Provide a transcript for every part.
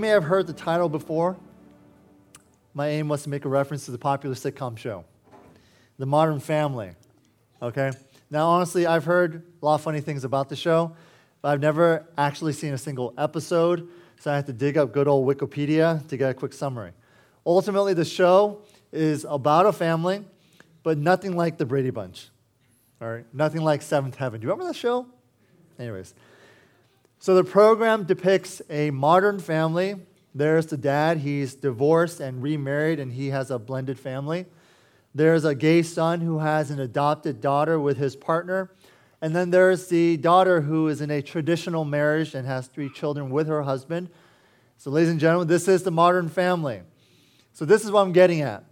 may have heard the title before. My aim was to make a reference to the popular sitcom show, The Modern Family. Okay? Now, honestly, I've heard a lot of funny things about the show, but I've never actually seen a single episode, so I had to dig up good old Wikipedia to get a quick summary. Ultimately, the show is about a family, but nothing like the Brady Bunch. All right? Nothing like Seventh Heaven. Do you remember that show? Anyways. So the program depicts a modern family. There's the dad. He's divorced and remarried, and he has a blended family. There's a gay son who has an adopted daughter with his partner. And then there's the daughter who is in a traditional marriage and has three children with her husband. So, ladies and gentlemen, this is the modern family. So, this is what I'm getting at.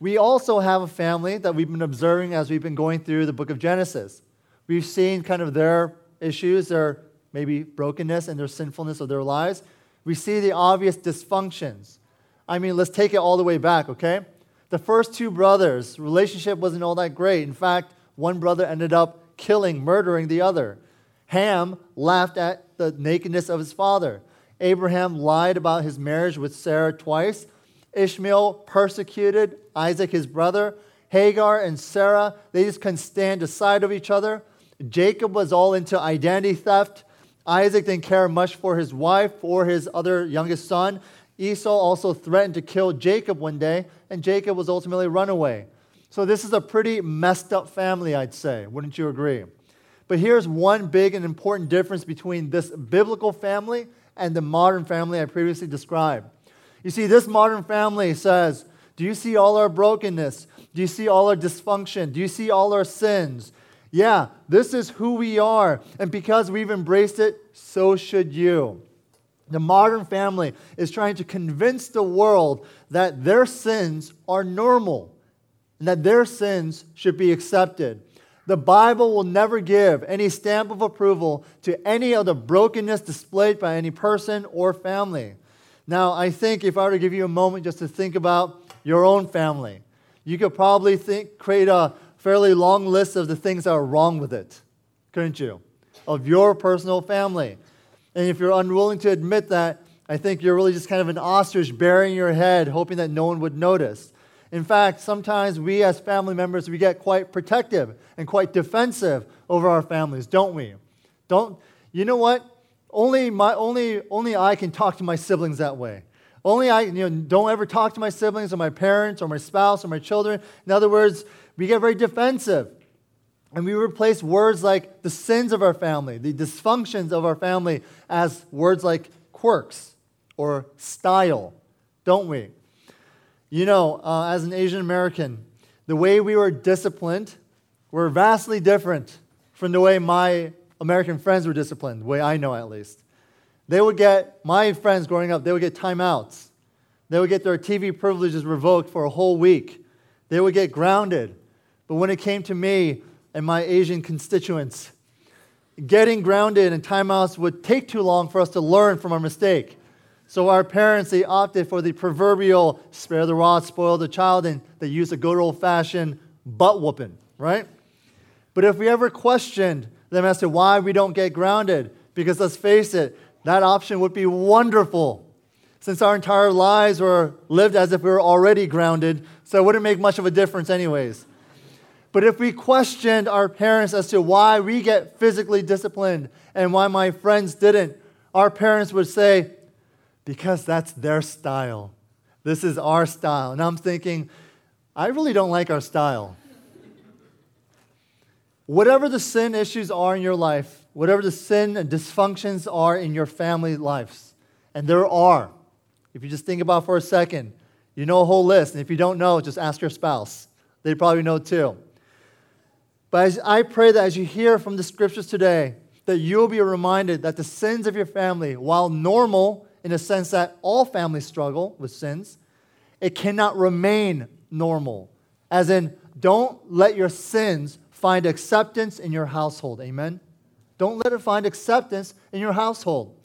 We also have a family that we've been observing as we've been going through the book of Genesis. We've seen kind of their issues, their maybe brokenness and their sinfulness of their lives. We see the obvious dysfunctions. I mean, let's take it all the way back, okay? The first two brothers' relationship wasn't all that great. In fact, one brother ended up killing, murdering the other. Ham laughed at the nakedness of his father. Abraham lied about his marriage with Sarah twice. Ishmael persecuted Isaac, his brother. Hagar and Sarah, they just couldn't stand aside of each other. Jacob was all into identity theft. Isaac didn't care much for his wife or his other youngest son. Esau also threatened to kill Jacob one day, and Jacob was ultimately run away. So this is a pretty messed up family, I'd say. Wouldn't you agree? But here's one big and important difference between this biblical family and the modern family I previously described. You see, this modern family says, Do you see all our brokenness? Do you see all our dysfunction? Do you see all our sins? Yeah, this is who we are. And because we've embraced it, so should you. The modern family is trying to convince the world that their sins are normal and that their sins should be accepted. The Bible will never give any stamp of approval to any of the brokenness displayed by any person or family. Now, I think if I were to give you a moment just to think about your own family, you could probably think, create a, fairly long list of the things that are wrong with it, couldn't you? Of your personal family. And if you're unwilling to admit that, I think you're really just kind of an ostrich burying your head, hoping that no one would notice. In fact, sometimes we as family members, we get quite protective and quite defensive over our families, don't we? Don't, you know what? Only, my, only, only I can talk to my siblings that way. Only I, you know, don't ever talk to my siblings or my parents or my spouse or my children. In other words, we get very defensive. And we replace words like the sins of our family, the dysfunctions of our family, as words like quirks or style, don't we? You know, uh, as an Asian American, the way we were disciplined were vastly different from the way my American friends were disciplined, the way I know at least. They would get, my friends growing up, they would get timeouts. They would get their TV privileges revoked for a whole week. They would get grounded. But when it came to me and my Asian constituents, getting grounded and timeouts would take too long for us to learn from our mistake. So our parents, they opted for the proverbial spare the rod, spoil the child, and they used a good old fashioned butt whooping, right? But if we ever questioned them as to why we don't get grounded, because let's face it, that option would be wonderful since our entire lives were lived as if we were already grounded, so it wouldn't make much of a difference, anyways. But if we questioned our parents as to why we get physically disciplined and why my friends didn't, our parents would say, because that's their style. This is our style. And I'm thinking, I really don't like our style. Whatever the sin issues are in your life, whatever the sin and dysfunctions are in your family lives, and there are, if you just think about for a second, you know a whole list. And if you don't know, just ask your spouse. They probably know too. But I pray that as you hear from the scriptures today, that you'll be reminded that the sins of your family, while normal in the sense that all families struggle with sins. It cannot remain normal. As in, don't let your sins find acceptance in your household. Amen? Don't let it find acceptance in your household.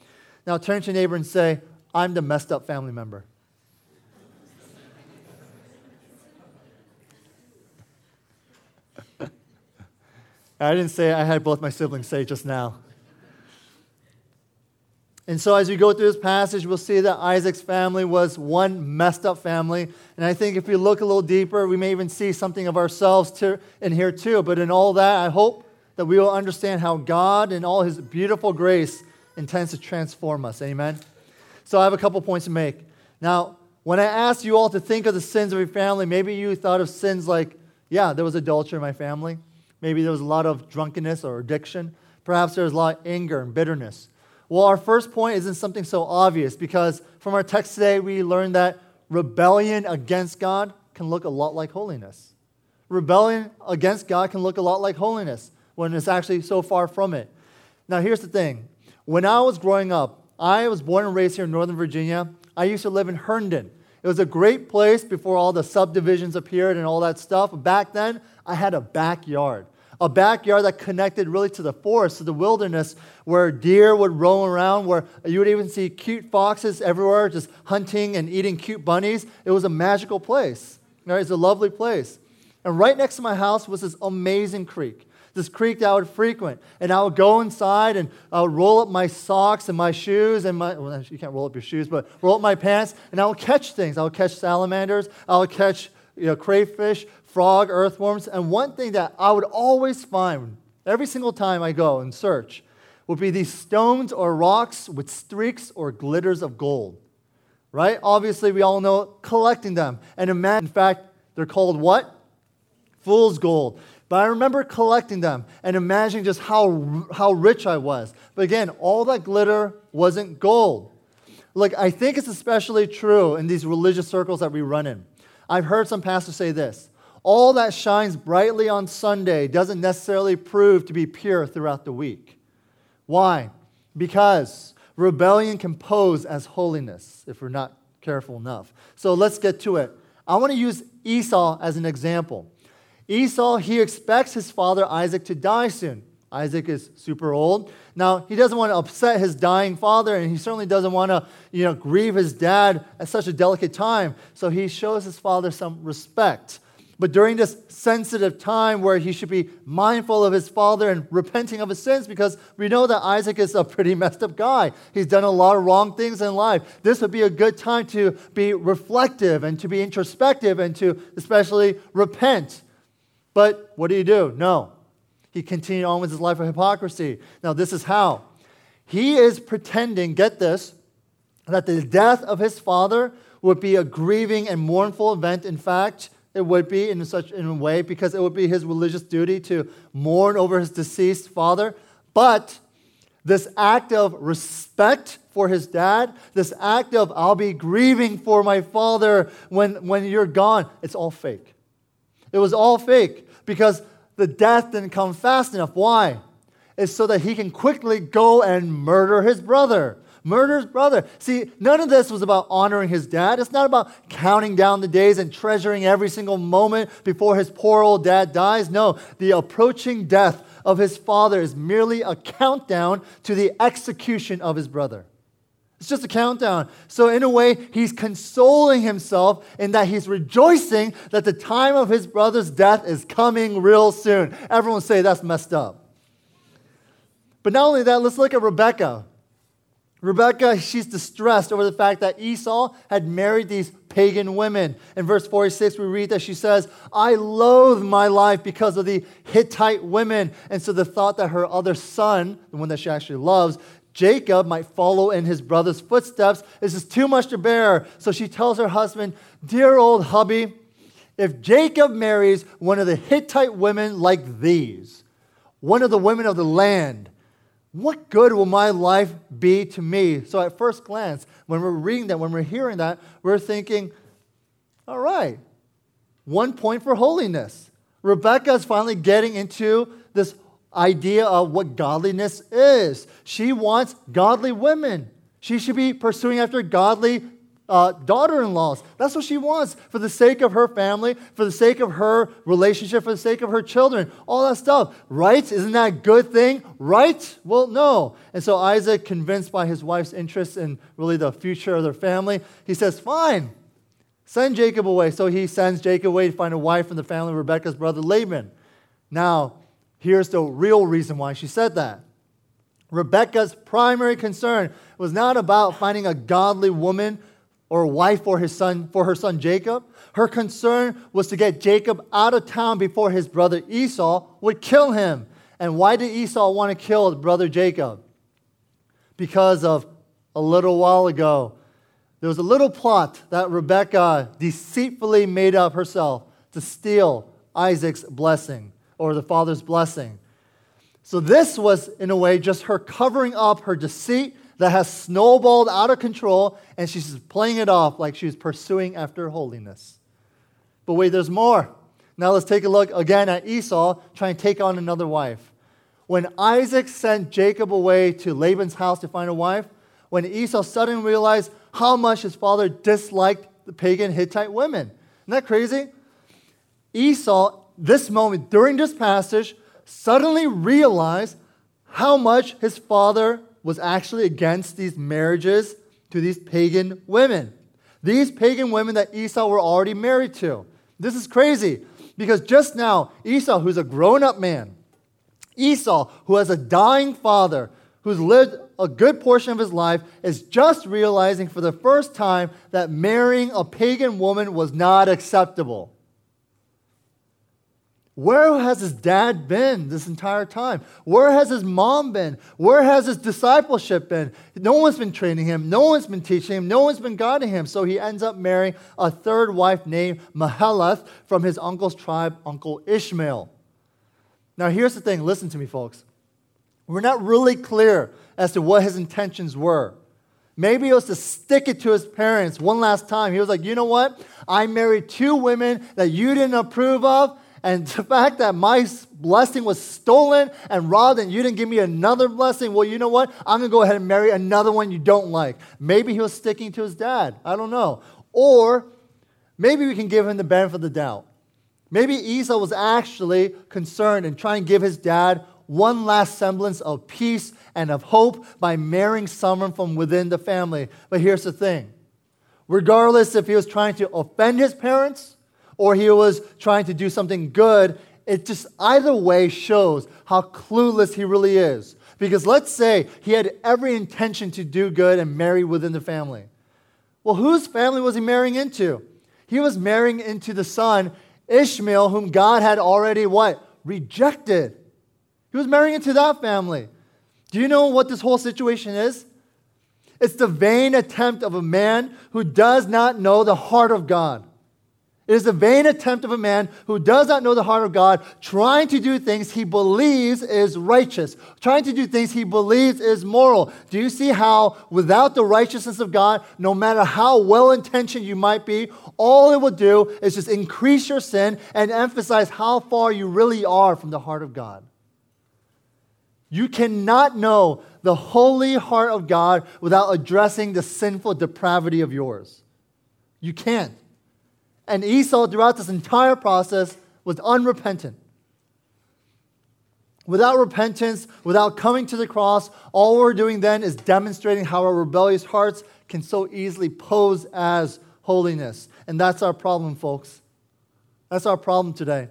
Now turn to your neighbor and say, I'm the messed up family member. I didn't say I had both my siblings say just now. And so, as we go through this passage, we'll see that Isaac's family was one messed up family. And I think if we look a little deeper, we may even see something of ourselves to, in here too. But in all that, I hope that we will understand how God, in all his beautiful grace, intends to transform us. Amen. So, I have a couple points to make. Now, when I asked you all to think of the sins of your family, maybe you thought of sins like, yeah, there was adultery in my family. Maybe there was a lot of drunkenness or addiction. Perhaps there was a lot of anger and bitterness. Well, our first point isn't something so obvious because from our text today, we learned that rebellion against God can look a lot like holiness. Rebellion against God can look a lot like holiness when it's actually so far from it. Now, here's the thing when I was growing up, I was born and raised here in Northern Virginia. I used to live in Herndon. It was a great place before all the subdivisions appeared and all that stuff. Back then, I had a backyard a backyard that connected really to the forest, to the wilderness, where deer would roam around, where you would even see cute foxes everywhere, just hunting and eating cute bunnies. It was a magical place. Right? It's a lovely place. And right next to my house was this amazing creek. This creek that I would frequent. And I would go inside and I would roll up my socks and my shoes and my, well, you can't roll up your shoes, but roll up my pants and I would catch things. I would catch salamanders. I would catch you know, crayfish, frog, earthworms. And one thing that I would always find every single time I go and search would be these stones or rocks with streaks or glitters of gold. Right? Obviously, we all know collecting them. And in fact, they're called what? Fool's gold. But I remember collecting them and imagining just how, how rich I was. But again, all that glitter wasn't gold. Look, I think it's especially true in these religious circles that we run in. I've heard some pastors say this all that shines brightly on Sunday doesn't necessarily prove to be pure throughout the week. Why? Because rebellion can pose as holiness if we're not careful enough. So let's get to it. I want to use Esau as an example. Esau, he expects his father Isaac to die soon. Isaac is super old. Now, he doesn't want to upset his dying father, and he certainly doesn't want to, you know, grieve his dad at such a delicate time. So he shows his father some respect. But during this sensitive time where he should be mindful of his father and repenting of his sins, because we know that Isaac is a pretty messed up guy. He's done a lot of wrong things in life. This would be a good time to be reflective and to be introspective and to especially repent. But what do you do? No. He continued on with his life of hypocrisy. Now, this is how. He is pretending, get this, that the death of his father would be a grieving and mournful event. In fact, it would be in such in a way because it would be his religious duty to mourn over his deceased father. But this act of respect for his dad, this act of I'll be grieving for my father when, when you're gone, it's all fake. It was all fake because the death didn't come fast enough. Why? It's so that he can quickly go and murder his brother murder his brother. See, none of this was about honoring his dad. It's not about counting down the days and treasuring every single moment before his poor old dad dies. No, the approaching death of his father is merely a countdown to the execution of his brother. It's just a countdown. So, in a way, he's consoling himself in that he's rejoicing that the time of his brother's death is coming real soon. Everyone say that's messed up. But not only that, let's look at Rebecca. Rebecca, she's distressed over the fact that Esau had married these pagan women. In verse 46, we read that she says, I loathe my life because of the Hittite women. And so the thought that her other son, the one that she actually loves, Jacob, might follow in his brother's footsteps is just too much to bear. So she tells her husband, Dear old hubby, if Jacob marries one of the Hittite women like these, one of the women of the land, what good will my life be to me? So, at first glance, when we're reading that, when we're hearing that, we're thinking, all right, one point for holiness. Rebecca is finally getting into this idea of what godliness is. She wants godly women. She should be pursuing after godly uh, daughter in laws. That's what she wants for the sake of her family, for the sake of her relationship, for the sake of her children, all that stuff. Right? Isn't that a good thing? Right? Well, no. And so Isaac, convinced by his wife's interest in really the future of their family, he says, Fine, send Jacob away. So he sends Jacob away to find a wife from the family of Rebekah's brother Laban. Now, here's the real reason why she said that. Rebekah's primary concern was not about finding a godly woman or wife for his son for her son Jacob. Her concern was to get Jacob out of town before his brother Esau would kill him. And why did Esau want to kill his brother Jacob? Because of a little while ago, there was a little plot that Rebecca deceitfully made up herself to steal Isaac's blessing or the father's blessing. So, this was, in a way, just her covering up her deceit that has snowballed out of control, and she's just playing it off like she's pursuing after holiness. But wait, there's more. Now let's take a look again at Esau trying to take on another wife. When Isaac sent Jacob away to Laban's house to find a wife, when Esau suddenly realized how much his father disliked the pagan Hittite women. Isn't that crazy? Esau, this moment, during this passage, suddenly realized how much his father was actually against these marriages to these pagan women. These pagan women that Esau were already married to. This is crazy because just now, Esau, who's a grown up man, Esau, who has a dying father, who's lived a good portion of his life, is just realizing for the first time that marrying a pagan woman was not acceptable. Where has his dad been this entire time? Where has his mom been? Where has his discipleship been? No one's been training him. No one's been teaching him. No one's been guiding him. So he ends up marrying a third wife named Mahalath from his uncle's tribe, Uncle Ishmael. Now, here's the thing listen to me, folks. We're not really clear as to what his intentions were. Maybe it was to stick it to his parents one last time. He was like, you know what? I married two women that you didn't approve of and the fact that my blessing was stolen and robbed and you didn't give me another blessing, well, you know what? I'm going to go ahead and marry another one you don't like. Maybe he was sticking to his dad. I don't know. Or maybe we can give him the benefit of the doubt. Maybe Esau was actually concerned and trying to give his dad one last semblance of peace and of hope by marrying someone from within the family. But here's the thing regardless if he was trying to offend his parents or he was trying to do something good, it just either way shows how clueless he really is. Because let's say he had every intention to do good and marry within the family. Well, whose family was he marrying into? He was marrying into the son, Ishmael, whom God had already what? Rejected. He was marrying into that family. Do you know what this whole situation is? It's the vain attempt of a man who does not know the heart of God. It is the vain attempt of a man who does not know the heart of God, trying to do things he believes is righteous, trying to do things he believes is moral. Do you see how, without the righteousness of God, no matter how well intentioned you might be, all it will do is just increase your sin and emphasize how far you really are from the heart of God? You cannot know the holy heart of God without addressing the sinful depravity of yours. You can't. And Esau, throughout this entire process, was unrepentant. Without repentance, without coming to the cross, all we're doing then is demonstrating how our rebellious hearts can so easily pose as holiness. And that's our problem, folks. That's our problem today.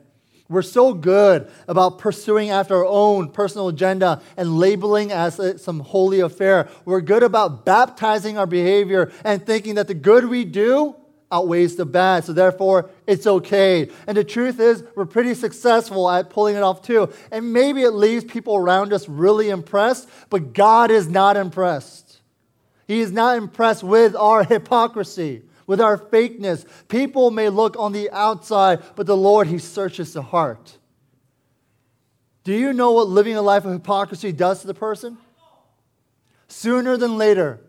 We're so good about pursuing after our own personal agenda and labeling as some holy affair. We're good about baptizing our behavior and thinking that the good we do outweighs the bad, so therefore it's okay. And the truth is, we're pretty successful at pulling it off too. And maybe it leaves people around us really impressed, but God is not impressed. He is not impressed with our hypocrisy, with our fakeness. People may look on the outside, but the Lord, He searches the heart. Do you know what living a life of hypocrisy does to the person? Sooner than later,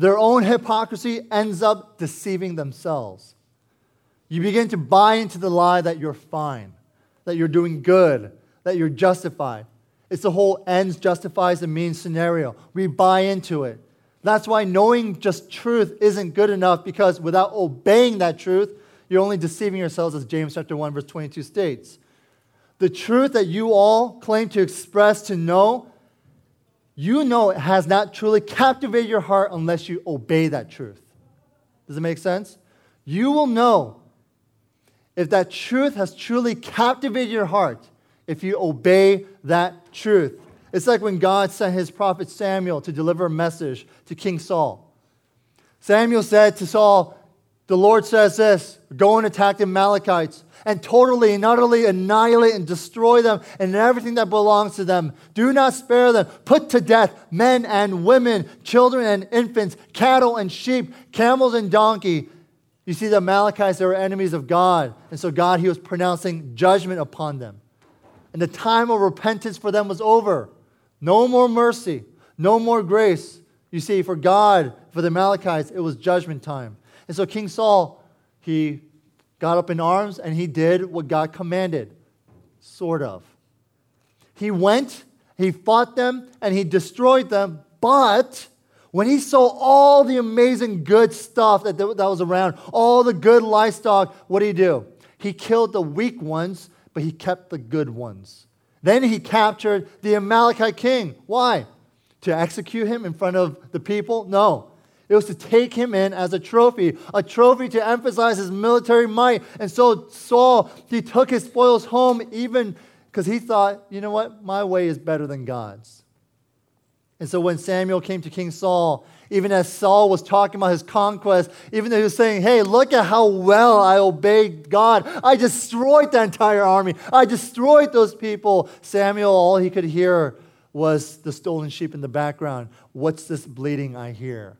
their own hypocrisy ends up deceiving themselves. You begin to buy into the lie that you're fine, that you're doing good, that you're justified. It's the whole ends justifies the means scenario. We buy into it. That's why knowing just truth isn't good enough because without obeying that truth, you're only deceiving yourselves, as James chapter 1, verse 22 states. The truth that you all claim to express to know, you know it has not truly captivated your heart unless you obey that truth. Does it make sense? You will know if that truth has truly captivated your heart if you obey that truth. It's like when God sent his prophet Samuel to deliver a message to King Saul. Samuel said to Saul, The Lord says this go and attack the Amalekites and totally and utterly annihilate and destroy them and everything that belongs to them. Do not spare them. Put to death men and women, children and infants, cattle and sheep, camels and donkey. You see, the Amalekites, they were enemies of God. And so God, He was pronouncing judgment upon them. And the time of repentance for them was over. No more mercy, no more grace. You see, for God, for the Amalekites, it was judgment time. And so King Saul, he got up in arms and he did what God commanded, sort of. He went, he fought them, and he destroyed them. But when he saw all the amazing good stuff that, that was around, all the good livestock, what did he do? He killed the weak ones, but he kept the good ones. Then he captured the Amalekite king. Why? To execute him in front of the people? No. It was to take him in as a trophy, a trophy to emphasize his military might. And so Saul, he took his spoils home even because he thought, you know what? My way is better than God's. And so when Samuel came to King Saul, even as Saul was talking about his conquest, even though he was saying, Hey, look at how well I obeyed God. I destroyed the entire army. I destroyed those people. Samuel, all he could hear was the stolen sheep in the background. What's this bleating I hear?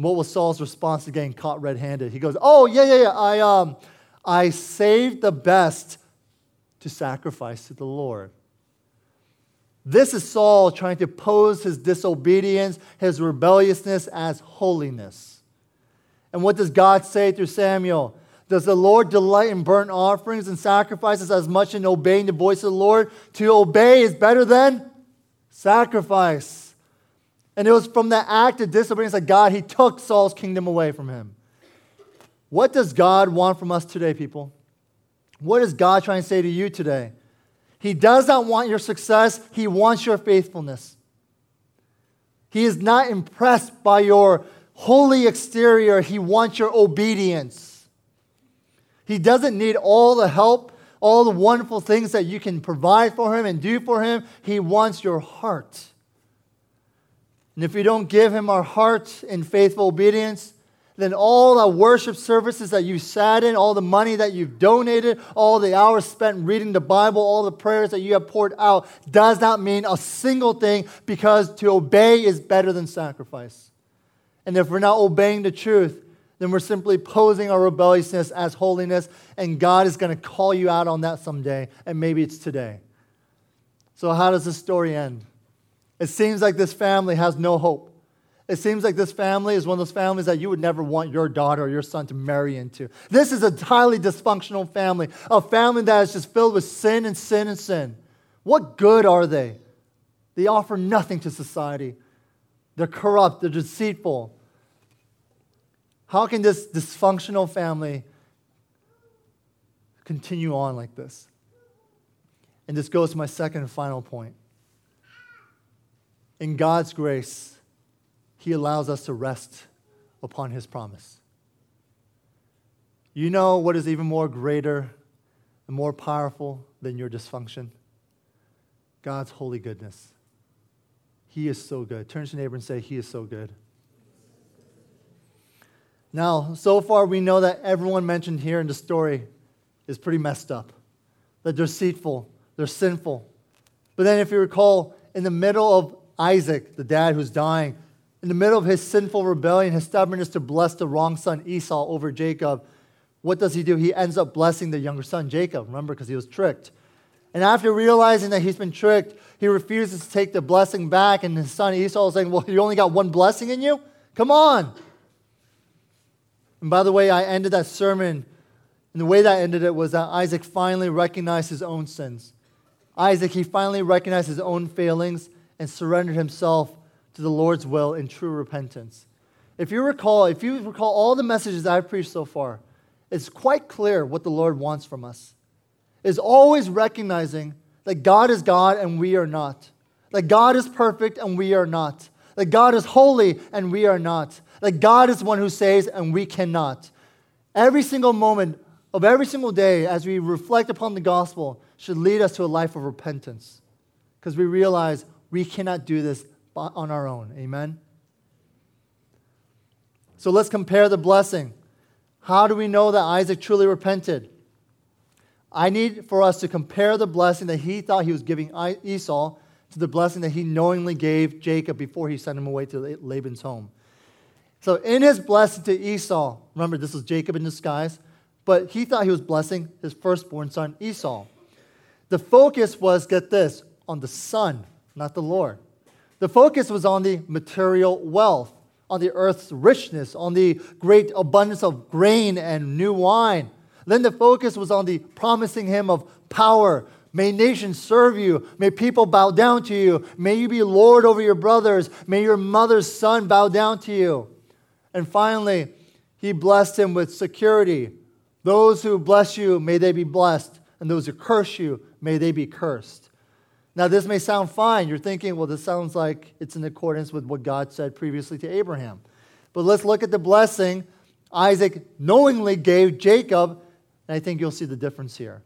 What was Saul's response to getting caught red handed? He goes, Oh, yeah, yeah, yeah. I, um, I saved the best to sacrifice to the Lord. This is Saul trying to pose his disobedience, his rebelliousness as holiness. And what does God say through Samuel? Does the Lord delight in burnt offerings and sacrifices as much in obeying the voice of the Lord? To obey is better than sacrifice. And it was from that act of disobedience that God, he took Saul's kingdom away from him. What does God want from us today, people? What is God trying to say to you today? He does not want your success, He wants your faithfulness. He is not impressed by your holy exterior, He wants your obedience. He doesn't need all the help, all the wonderful things that you can provide for Him and do for Him. He wants your heart. And if we don't give Him our heart in faithful obedience, then all the worship services that you sat in, all the money that you've donated, all the hours spent reading the Bible, all the prayers that you have poured out does not mean a single thing because to obey is better than sacrifice. And if we're not obeying the truth, then we're simply posing our rebelliousness as holiness, and God is going to call you out on that someday, and maybe it's today. So, how does this story end? It seems like this family has no hope. It seems like this family is one of those families that you would never want your daughter or your son to marry into. This is a highly dysfunctional family, a family that is just filled with sin and sin and sin. What good are they? They offer nothing to society. They're corrupt, they're deceitful. How can this dysfunctional family continue on like this? And this goes to my second and final point. In God's grace, he allows us to rest upon His promise. You know what is even more greater and more powerful than your dysfunction? God's holy goodness. He is so good. Turn to your neighbor and say, He is so good. Now, so far, we know that everyone mentioned here in the story is pretty messed up, that they're deceitful, they're sinful. But then, if you recall, in the middle of Isaac, the dad who's dying, in the middle of his sinful rebellion, his stubbornness to bless the wrong son Esau over Jacob, what does he do? He ends up blessing the younger son Jacob, remember, because he was tricked. And after realizing that he's been tricked, he refuses to take the blessing back. And his son Esau is saying, Well, you only got one blessing in you? Come on. And by the way, I ended that sermon, and the way that I ended it was that Isaac finally recognized his own sins. Isaac, he finally recognized his own failings and surrendered himself to the Lord's will in true repentance. If you recall, if you recall all the messages I've preached so far, it's quite clear what the Lord wants from us. Is always recognizing that God is God and we are not. That God is perfect and we are not. That God is holy and we are not. That God is one who saves and we cannot. Every single moment of every single day as we reflect upon the gospel should lead us to a life of repentance because we realize we cannot do this on our own. Amen? So let's compare the blessing. How do we know that Isaac truly repented? I need for us to compare the blessing that he thought he was giving Esau to the blessing that he knowingly gave Jacob before he sent him away to Laban's home. So, in his blessing to Esau, remember this was Jacob in disguise, but he thought he was blessing his firstborn son Esau. The focus was, get this, on the son, not the Lord. The focus was on the material wealth, on the earth's richness, on the great abundance of grain and new wine. Then the focus was on the promising him of power. May nations serve you. May people bow down to you. May you be Lord over your brothers. May your mother's son bow down to you. And finally, he blessed him with security. Those who bless you, may they be blessed. And those who curse you, may they be cursed. Now, this may sound fine. You're thinking, well, this sounds like it's in accordance with what God said previously to Abraham. But let's look at the blessing Isaac knowingly gave Jacob, and I think you'll see the difference here.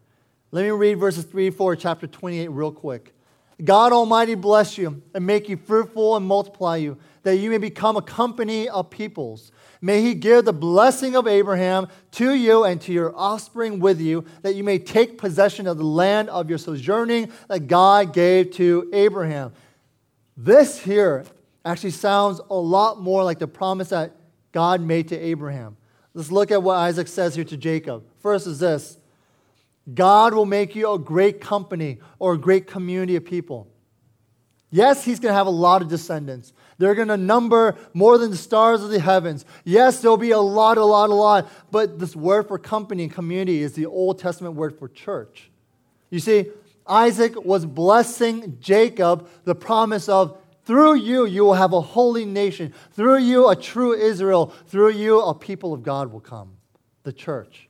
Let me read verses 3 4, chapter 28, real quick. God Almighty bless you and make you fruitful and multiply you, that you may become a company of peoples May he give the blessing of Abraham to you and to your offspring with you, that you may take possession of the land of your sojourning that God gave to Abraham. This here actually sounds a lot more like the promise that God made to Abraham. Let's look at what Isaac says here to Jacob. First is this God will make you a great company or a great community of people. Yes, he's going to have a lot of descendants. They're going to number more than the stars of the heavens. Yes, there'll be a lot, a lot, a lot. But this word for company and community is the Old Testament word for church. You see, Isaac was blessing Jacob the promise of through you, you will have a holy nation. Through you, a true Israel. Through you, a people of God will come, the church.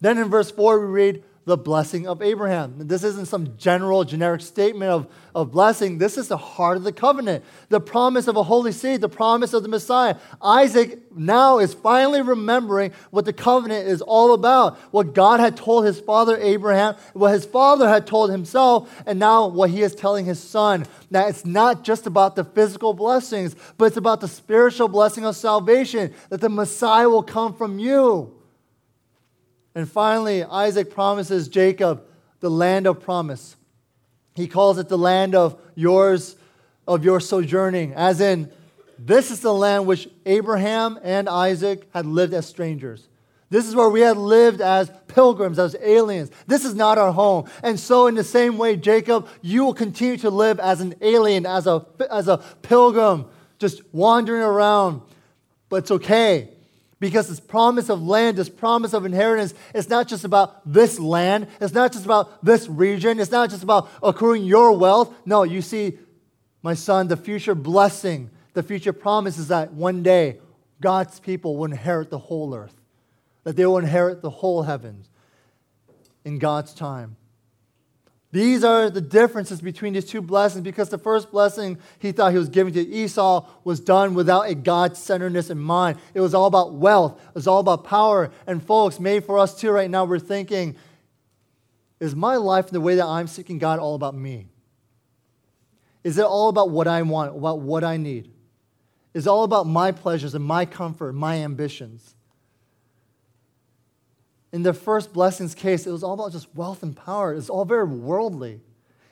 Then in verse 4, we read, the blessing of Abraham. This isn't some general, generic statement of, of blessing. This is the heart of the covenant, the promise of a holy seed, the promise of the Messiah. Isaac now is finally remembering what the covenant is all about, what God had told his father Abraham, what his father had told himself, and now what he is telling his son. That it's not just about the physical blessings, but it's about the spiritual blessing of salvation, that the Messiah will come from you. And finally, Isaac promises Jacob the land of promise. He calls it the land of yours, of your sojourning, as in, this is the land which Abraham and Isaac had lived as strangers. This is where we had lived as pilgrims, as aliens. This is not our home. And so, in the same way, Jacob, you will continue to live as an alien, as a, as a pilgrim, just wandering around. But it's okay because this promise of land, this promise of inheritance, it's not just about this land. It's not just about this region. It's not just about accruing your wealth. No, you see, my son, the future blessing, the future promise is that one day God's people will inherit the whole earth, that they will inherit the whole heavens in God's time. These are the differences between these two blessings because the first blessing he thought he was giving to Esau was done without a God centeredness in mind. It was all about wealth, it was all about power. And, folks, made for us too, right now, we're thinking, is my life and the way that I'm seeking God all about me? Is it all about what I want, about what I need? Is it all about my pleasures and my comfort, my ambitions? In the first blessings case, it was all about just wealth and power. It's all very worldly.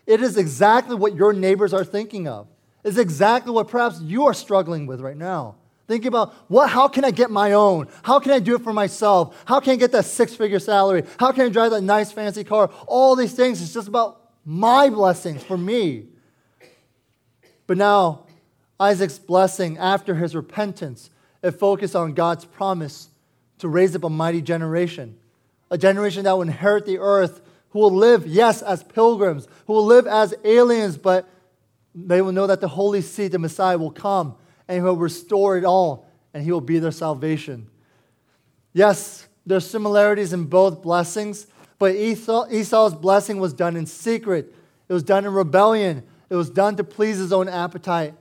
It is exactly what your neighbors are thinking of. It's exactly what perhaps you are struggling with right now. Thinking about what, how can I get my own? How can I do it for myself? How can I get that six figure salary? How can I drive that nice fancy car? All these things, it's just about my blessings for me. But now, Isaac's blessing after his repentance, it focused on God's promise to raise up a mighty generation a generation that will inherit the earth, who will live, yes, as pilgrims, who will live as aliens, but They will know that the Holy Seed, the Messiah, will come and he will restore it all and he will be their salvation. Yes, there are similarities in both blessings, but Esau, Esau's blessing was done in secret. It was done in rebellion. It was done to please his own appetite.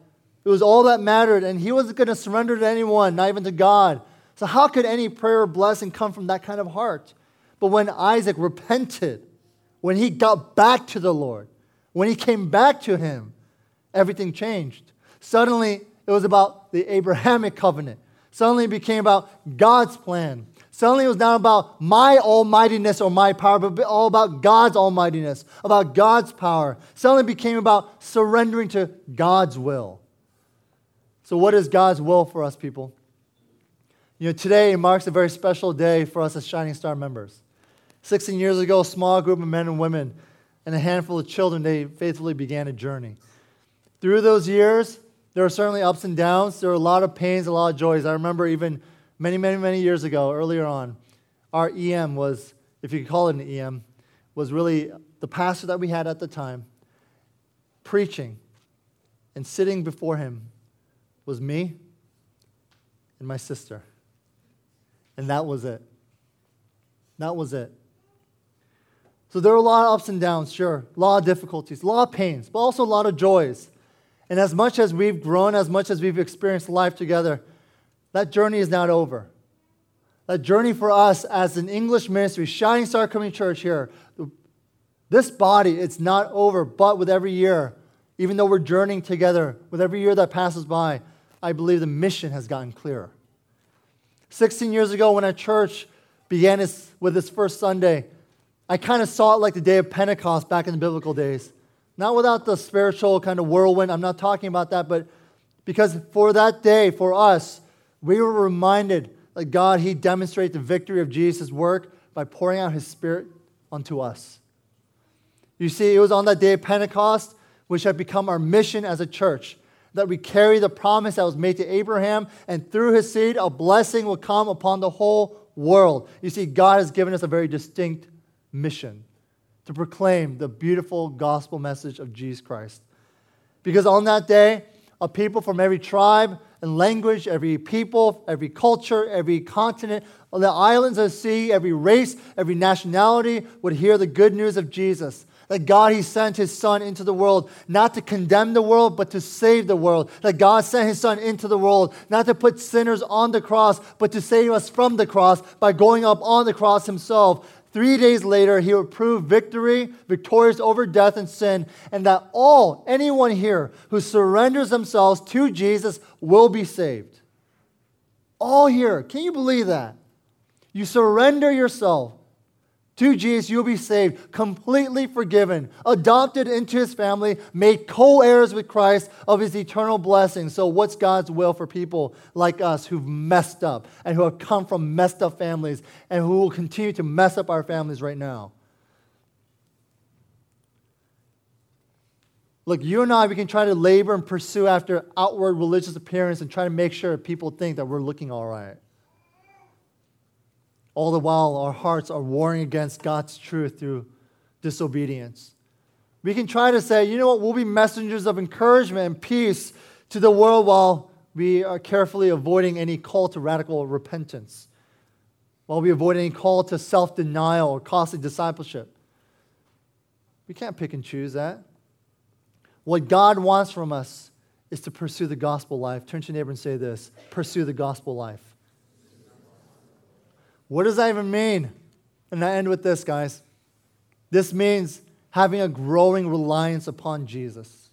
It was all that mattered, and he wasn't going to surrender to anyone, not even to God. So, how could any prayer or blessing come from that kind of heart? But when Isaac repented, when he got back to the Lord, when he came back to him, everything changed. Suddenly, it was about the Abrahamic covenant. Suddenly, it became about God's plan. Suddenly, it was not about my almightiness or my power, but all about God's almightiness, about God's power. Suddenly, it became about surrendering to God's will. So, what is God's will for us, people? You know, today marks a very special day for us as Shining Star members. 16 years ago, a small group of men and women and a handful of children, they faithfully began a journey. Through those years, there were certainly ups and downs. There were a lot of pains, a lot of joys. I remember even many, many, many years ago, earlier on, our EM was, if you could call it an EM, was really the pastor that we had at the time preaching and sitting before him was me and my sister. And that was it. That was it. So there are a lot of ups and downs, sure, a lot of difficulties, a lot of pains, but also a lot of joys. And as much as we've grown, as much as we've experienced life together, that journey is not over. That journey for us as an English ministry, Shining Star Community Church here, this body, it's not over, but with every year, even though we're journeying together, with every year that passes by, I believe the mission has gotten clearer. 16 years ago, when our church began its, with its first Sunday, I kind of saw it like the day of Pentecost back in the biblical days. Not without the spiritual kind of whirlwind, I'm not talking about that, but because for that day, for us, we were reminded that God, He demonstrated the victory of Jesus' work by pouring out His Spirit onto us. You see, it was on that day of Pentecost, which had become our mission as a church that we carry the promise that was made to Abraham, and through his seed, a blessing will come upon the whole world. You see, God has given us a very distinct mission to proclaim the beautiful gospel message of Jesus Christ. Because on that day, a people from every tribe and language, every people, every culture, every continent, on the islands of the sea, every race, every nationality would hear the good news of Jesus that God, He sent His Son into the world, not to condemn the world, but to save the world. That God sent His Son into the world, not to put sinners on the cross, but to save us from the cross by going up on the cross Himself. Three days later, He would prove victory, victorious over death and sin, and that all, anyone here who surrenders themselves to Jesus will be saved. All here. Can you believe that? You surrender yourself to Jesus, you'll be saved, completely forgiven, adopted into his family, made co heirs with Christ of his eternal blessing. So, what's God's will for people like us who've messed up and who have come from messed up families and who will continue to mess up our families right now? Look, you and I, we can try to labor and pursue after outward religious appearance and try to make sure people think that we're looking all right. All the while, our hearts are warring against God's truth through disobedience. We can try to say, you know what, we'll be messengers of encouragement and peace to the world while we are carefully avoiding any call to radical repentance, while we avoid any call to self denial or costly discipleship. We can't pick and choose that. What God wants from us is to pursue the gospel life. Turn to your neighbor and say this pursue the gospel life. What does that even mean? And I end with this, guys. This means having a growing reliance upon Jesus.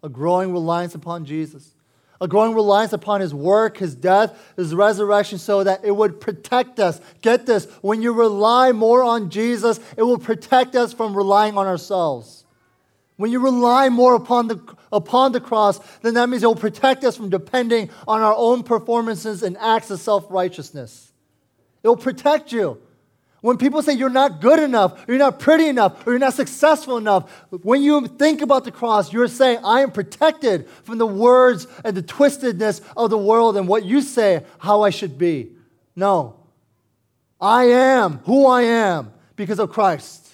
A growing reliance upon Jesus. A growing reliance upon his work, his death, his resurrection, so that it would protect us. Get this when you rely more on Jesus, it will protect us from relying on ourselves. When you rely more upon the, upon the cross, then that means it will protect us from depending on our own performances and acts of self righteousness. It will protect you. When people say you're not good enough, you're not pretty enough, or you're not successful enough, when you think about the cross, you're saying, I am protected from the words and the twistedness of the world and what you say how I should be. No. I am who I am because of Christ.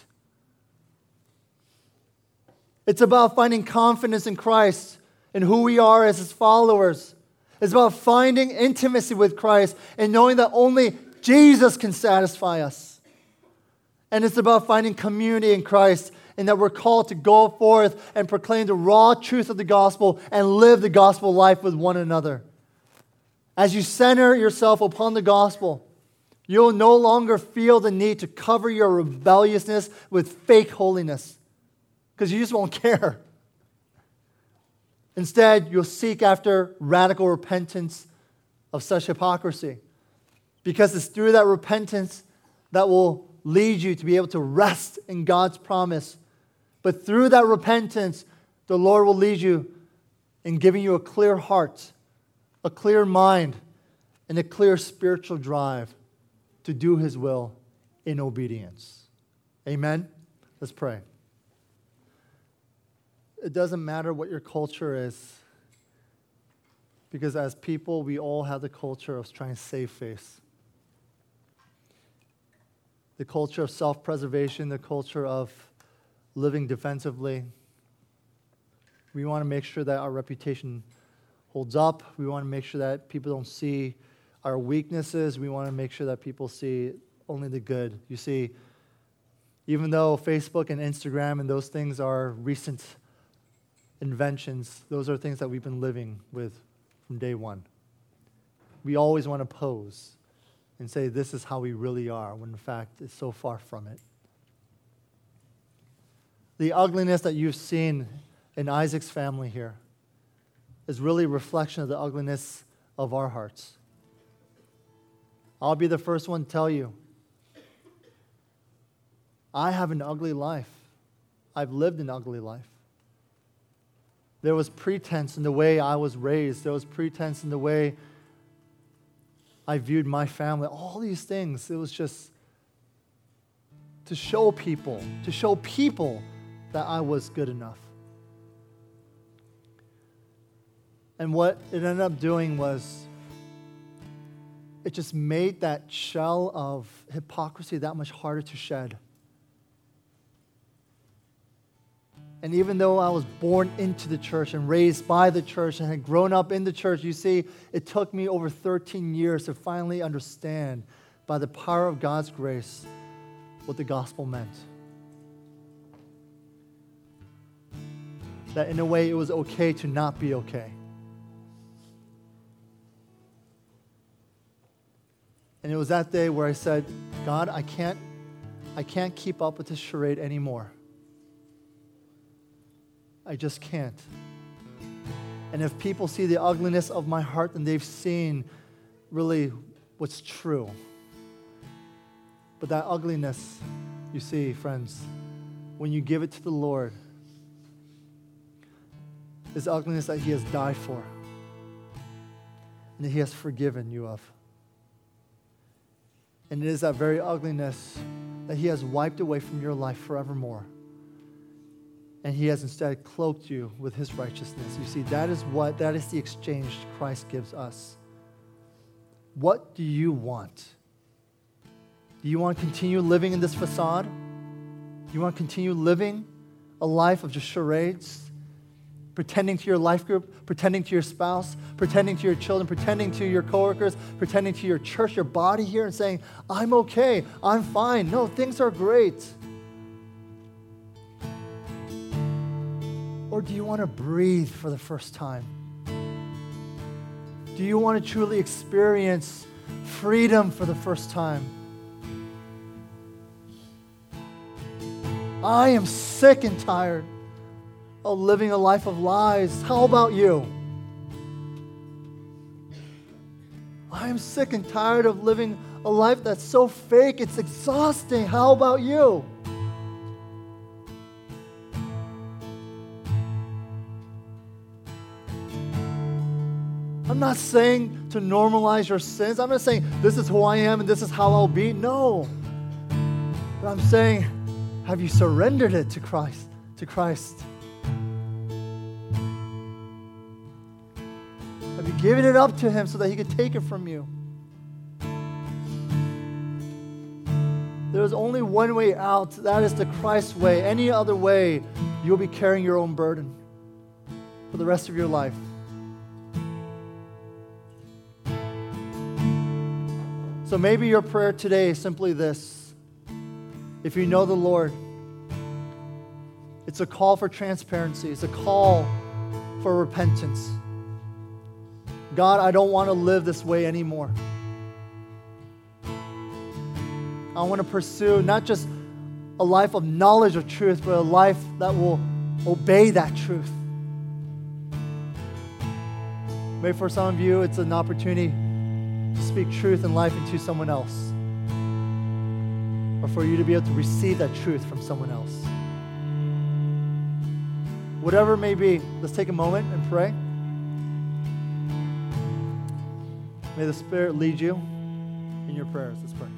It's about finding confidence in Christ and who we are as his followers. It's about finding intimacy with Christ and knowing that only Jesus can satisfy us. And it's about finding community in Christ and that we're called to go forth and proclaim the raw truth of the gospel and live the gospel life with one another. As you center yourself upon the gospel, you'll no longer feel the need to cover your rebelliousness with fake holiness because you just won't care. Instead, you'll seek after radical repentance of such hypocrisy because it's through that repentance that will lead you to be able to rest in God's promise. But through that repentance, the Lord will lead you in giving you a clear heart, a clear mind, and a clear spiritual drive to do His will in obedience. Amen? Let's pray. It doesn't matter what your culture is, because as people, we all have the culture of trying to save face the culture of self preservation, the culture of living defensively. We want to make sure that our reputation holds up. We want to make sure that people don't see our weaknesses. We want to make sure that people see only the good. You see, even though Facebook and Instagram and those things are recent inventions, those are things that we've been living with from day one. We always want to pose and say this is how we really are, when in fact it's so far from it. The ugliness that you've seen in Isaac's family here is really a reflection of the ugliness of our hearts. I'll be the first one to tell you I have an ugly life. I've lived an ugly life. There was pretense in the way I was raised. There was pretense in the way I viewed my family, all these things. It was just to show people, to show people that I was good enough. And what it ended up doing was it just made that shell of hypocrisy that much harder to shed. And even though I was born into the church and raised by the church and had grown up in the church, you see, it took me over 13 years to finally understand by the power of God's grace what the gospel meant. That in a way it was okay to not be okay. And it was that day where I said, God, I can't, I can't keep up with this charade anymore. I just can't. And if people see the ugliness of my heart, then they've seen really what's true. But that ugliness, you see, friends, when you give it to the Lord, is ugliness that He has died for and that He has forgiven you of. And it is that very ugliness that He has wiped away from your life forevermore and he has instead cloaked you with his righteousness. You see, that is what, that is the exchange Christ gives us. What do you want? Do you want to continue living in this facade? Do you want to continue living a life of just charades? Pretending to your life group, pretending to your spouse, pretending to your children, pretending to your coworkers, pretending to your church, your body here, and saying, I'm okay, I'm fine. No, things are great. Do you want to breathe for the first time? Do you want to truly experience freedom for the first time? I am sick and tired of living a life of lies. How about you? I am sick and tired of living a life that's so fake, it's exhausting. How about you? I'm not saying to normalize your sins. I'm not saying this is who I am and this is how I'll be. No. But I'm saying, have you surrendered it to Christ? To Christ? Have you given it up to Him so that He could take it from you? There's only one way out. That is the Christ way. Any other way, you'll be carrying your own burden for the rest of your life. So maybe your prayer today is simply this. If you know the Lord, it's a call for transparency, it's a call for repentance. God, I don't want to live this way anymore. I want to pursue not just a life of knowledge of truth, but a life that will obey that truth. Maybe for some of you, it's an opportunity to speak truth and life into someone else, or for you to be able to receive that truth from someone else. Whatever it may be, let's take a moment and pray. May the Spirit lead you in your prayers. Let's pray.